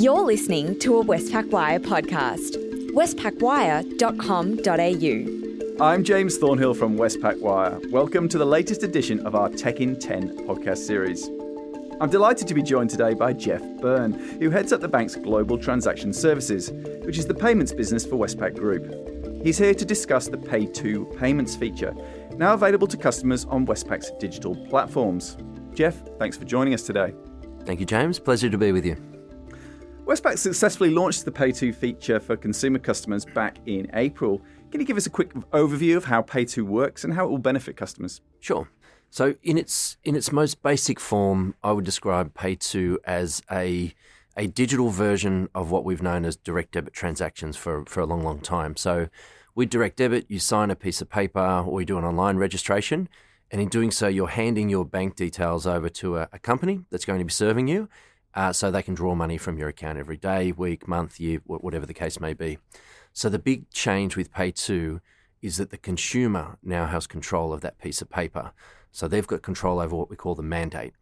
You're listening to a Westpac Wire podcast. westpacwire.com.au. I'm James Thornhill from Westpac Wire. Welcome to the latest edition of our Tech in 10 podcast series. I'm delighted to be joined today by Jeff Byrne, who heads up the bank's Global Transaction Services, which is the payments business for Westpac Group. He's here to discuss the PayTo payments feature, now available to customers on Westpac's digital platforms. Jeff, thanks for joining us today. Thank you, James. Pleasure to be with you. Westpac successfully launched the PayTo feature for consumer customers back in April. Can you give us a quick overview of how PayTo works and how it will benefit customers? Sure. So, in its in its most basic form, I would describe PayTo as a a digital version of what we've known as direct debit transactions for, for a long, long time. So, with direct debit, you sign a piece of paper or you do an online registration, and in doing so, you're handing your bank details over to a, a company that's going to be serving you, uh, so they can draw money from your account every day, week, month, year, whatever the case may be. So the big change with PayTo is that the consumer now has control of that piece of paper. So they've got control over what we call the mandate,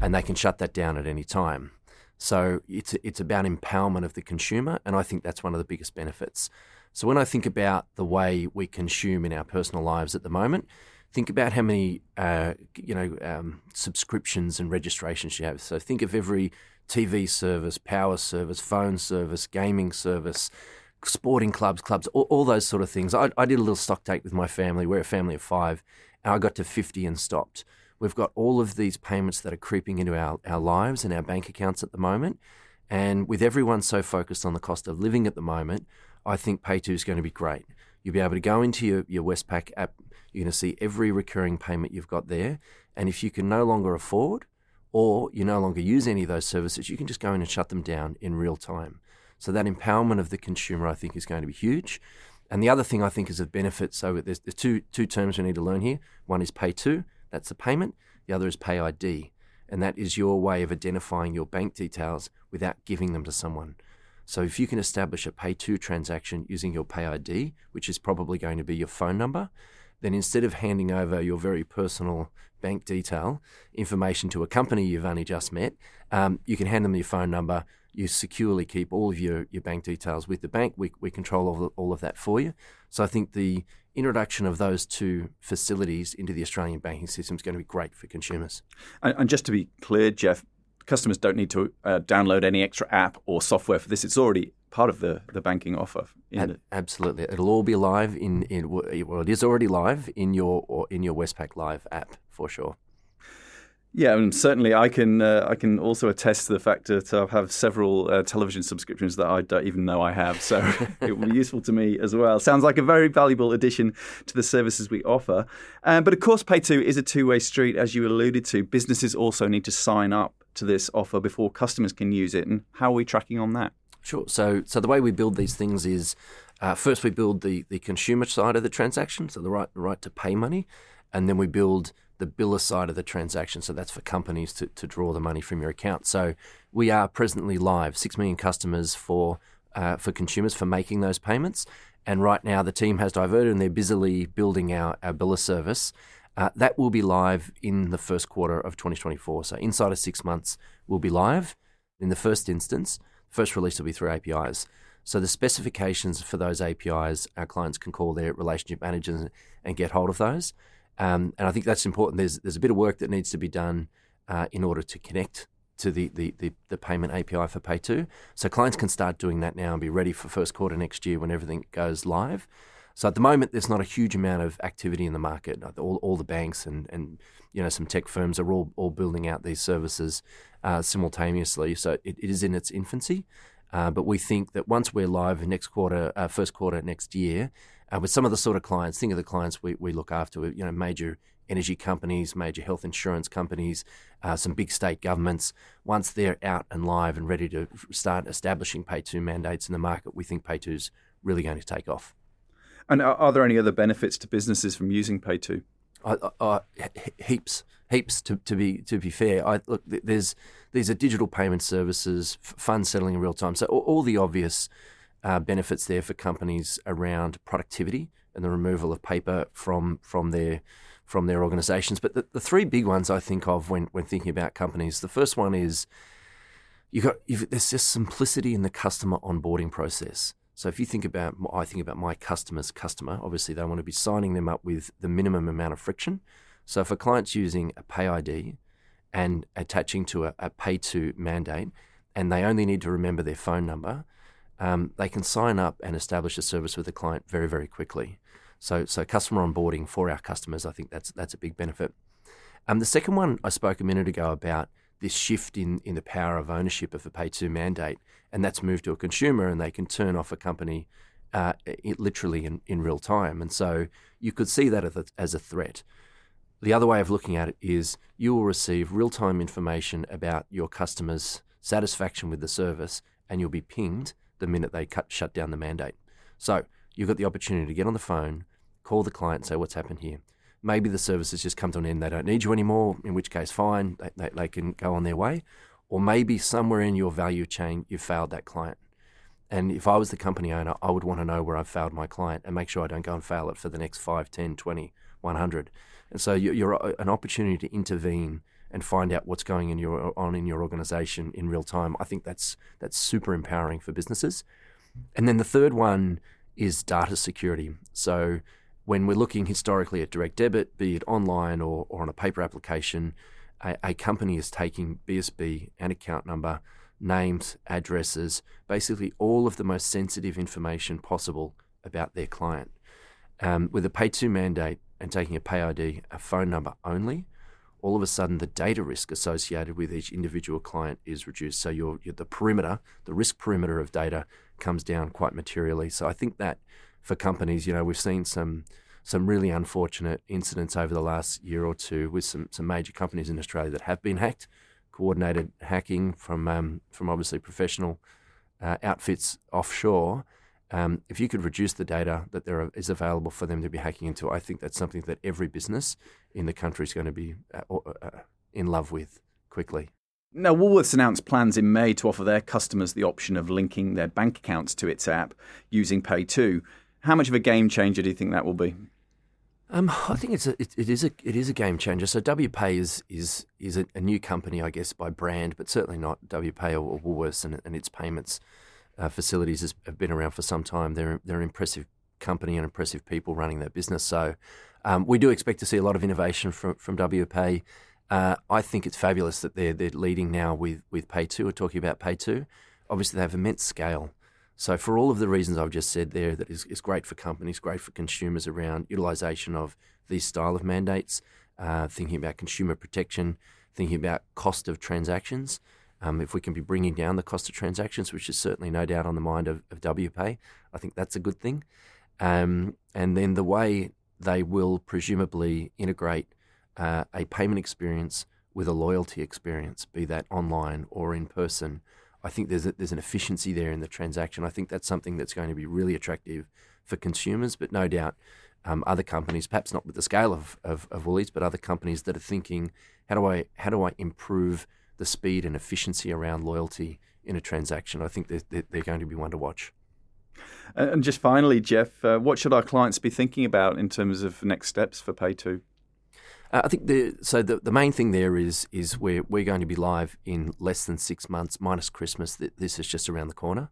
and they can shut that down at any time. So it's it's about empowerment of the consumer, and I think that's one of the biggest benefits. So when I think about the way we consume in our personal lives at the moment, think about how many uh, you know um, subscriptions and registrations you have. So think of every TV service, power service, phone service, gaming service, sporting clubs, clubs, all, all those sort of things. I, I, did a little stock take with my family. We're a family of five, and I got to 50 and stopped. We've got all of these payments that are creeping into our, our lives and our bank accounts at the moment. And with everyone so focused on the cost of living at the moment, I think PayTo is going to be great. You'll be able to go into your, your Westpac app, you're going to see every recurring payment you've got there. And if you can no longer afford, or you no longer use any of those services, you can just go in and shut them down in real time. So that empowerment of the consumer, I think, is going to be huge. And the other thing I think is of benefit. So there's, there's two two terms we need to learn here. One is PayTo, that's the payment. The other is Pay ID, and that is your way of identifying your bank details without giving them to someone. So if you can establish a PayTo transaction using your Pay ID, which is probably going to be your phone number, then instead of handing over your very personal bank detail information to a company you've only just met, um, you can hand them your phone number. You securely keep all of your, your bank details with the bank. We, we control all of, all of that for you. So I think the introduction of those two facilities into the Australian banking system is going to be great for consumers. And, and just to be clear, Jeff, customers don't need to uh, download any extra app or software for this. It's already part of the, the banking offer. Ab- absolutely, it'll all be live in, in well, it is already live in your in your Westpac Live app for sure. Yeah, and certainly I can uh, I can also attest to the fact that I have several uh, television subscriptions that I don't even know I have, so it will be useful to me as well. Sounds like a very valuable addition to the services we offer. Um, but of course, PayTo is a two way street, as you alluded to. Businesses also need to sign up to this offer before customers can use it. And how are we tracking on that? Sure. So, so the way we build these things is uh, first we build the, the consumer side of the transaction, so the right the right to pay money, and then we build the biller side of the transaction. So that's for companies to, to draw the money from your account. So we are presently live, six million customers for uh, for consumers for making those payments. And right now the team has diverted and they're busily building our, our biller service. Uh, that will be live in the first quarter of 2024. So inside of six months, we'll be live in the first instance. First release will be through APIs. So the specifications for those APIs, our clients can call their relationship managers and get hold of those. Um, and I think that's important. There's there's a bit of work that needs to be done uh, in order to connect to the, the, the, the, payment API for PayTo. So clients can start doing that now and be ready for first quarter next year when everything goes live. So at the moment, there's not a huge amount of activity in the market. All, all the banks and, and you know some tech firms are all, all building out these services uh, simultaneously. So it, it is in its infancy. Uh, but we think that once we're live next quarter, uh, first quarter next year, uh, with some of the sort of clients, think of the clients we, we look after, you know, major energy companies, major health insurance companies, uh, some big state governments. Once they're out and live and ready to start establishing PayTo mandates in the market, we think PayTo is really going to take off. And are, are there any other benefits to businesses from using PayTo? Uh, uh, heaps, heaps. To, to be to be fair, I, look, there's these are digital payment services, fund settling in real time. So all, the obvious uh, benefits there for companies around productivity and the removal of paper from from their from their organisations. But the, the three big ones I think of when when thinking about companies, the first one is you got there's just simplicity in the customer onboarding process. So if you think about, I think about my customer's customer. Obviously, they want to be signing them up with the minimum amount of friction. So if a client's using a Pay ID and attaching to a, a PayTo mandate, and they only need to remember their phone number, um, they can sign up and establish a service with the client very, very quickly. So, so customer onboarding for our customers, I think that's that's a big benefit. Um, the second one I spoke a minute ago about this shift in, in the power of ownership of a PayTo mandate, and that's moved to a consumer, and they can turn off a company uh, it, literally in, in real time. And so you could see that as a, as a threat. The other way of looking at it is you will receive real time information about your customers' satisfaction with the service, and you'll be pinged the minute they cut, shut down the mandate. So you've got the opportunity to get on the phone, call the client, say, What's happened here? Maybe the service has just come to an end. They don't need you anymore, in which case, fine, they, they, they can go on their way. Or maybe somewhere in your value chain, you've failed that client. And if I was the company owner, I would want to know where I've failed my client and make sure I don't go and fail it for the next 5, 10, 20, 100. And so you're, uh, an opportunity to intervene and find out what's going in your, on in your organization in real time. I think that's, that's super empowering for businesses. And then the third one is data security. So when we're looking historically at direct debit, be it online or, or on a paper application, a, a, company is taking BSB and account number, names, addresses, basically all of the most sensitive information possible about their client. Um, with a PayTo mandate and taking a pay ID, a phone number only, all of a sudden the data risk associated with each individual client is reduced. So the perimeter, the risk perimeter of data comes down quite materially. So I think that for companies. You know, we've seen some some really unfortunate incidents over the last year or two with some some major companies in Australia that have been hacked, coordinated hacking from um, from obviously professional uh, outfits offshore. Um, if you could reduce the data that there is available for them to be hacking into, I think that's something that every business in the country is going to be uh, uh, in love with quickly. Now, Woolworths announced plans in May to offer their customers the option of linking their bank accounts to its app using PayTo. How much of a game changer do you think that will be? Um, I think it's a, it, it is a it is a game changer. So WPay is is is a, a, new company, I guess, by brand, but certainly not WPay or, or Woolworths and, and, its payments uh, facilities has, have been around for some time. They're they're an impressive company and impressive people running that business. So um, we do expect to see a lot of innovation from from WPay. Uh, I think it's fabulous that they're they're leading now with with PayTo We're talking about PayTo. Obviously, they have immense scale. So, for all of the reasons I've just said there, that is, is great for companies, great for consumers around utilisation of these style of mandates, uh, thinking about consumer protection, thinking about cost of transactions. Um, if we can be bringing down the cost of transactions, which is certainly no doubt on the mind of, of WPay, I think that's a good thing. Um, and then the way they will presumably integrate uh, a payment experience with a loyalty experience, be that online or in person, I think there's a, there's an efficiency there in the transaction. I think that's something that's going to be really attractive for consumers, but no doubt um, other companies, perhaps not with the scale of, of, of Woolies, but other companies that are thinking, how do I how do I improve the speed and efficiency around loyalty in a transaction? I think they're, they're going to be one to watch. And just finally, Jeff, uh, what should our clients be thinking about in terms of next steps for PayTo? Uh, I think the so the, the main thing there is is we're we're going to be live in less than six months, minus Christmas. This is just around the corner.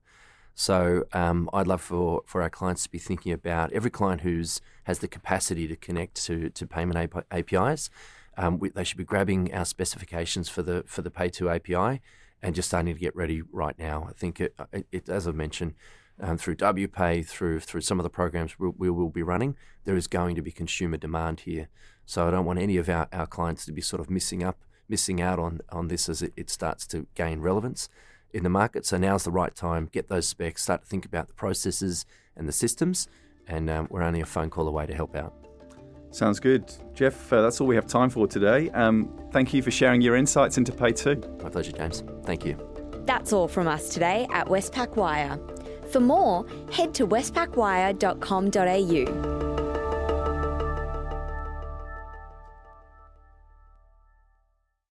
So um, I'd love for, for our clients to be thinking about every client who's has the capacity to connect to, to payment APIs. Um, we, they should be grabbing our specifications for the for the PayTo API and just starting to get ready right now. I think it, it, it as I mentioned, um, through WPay, through through some of the programs we, we, will be running, there is going to be consumer demand here. So I don't want any of our, our clients to be sort of missing up, missing out on on this as it, it starts to gain relevance in the market. So now's the right time. Get those specs, start to think about the processes and the systems, and um, we're only a phone call away to help out. Sounds good. Jeff, uh, that's all we have time for today. Um, thank you for sharing your insights into PayTo. My pleasure, James. Thank you. That's all from us today at Westpac Wire. For more, head to westpacwire.com.au.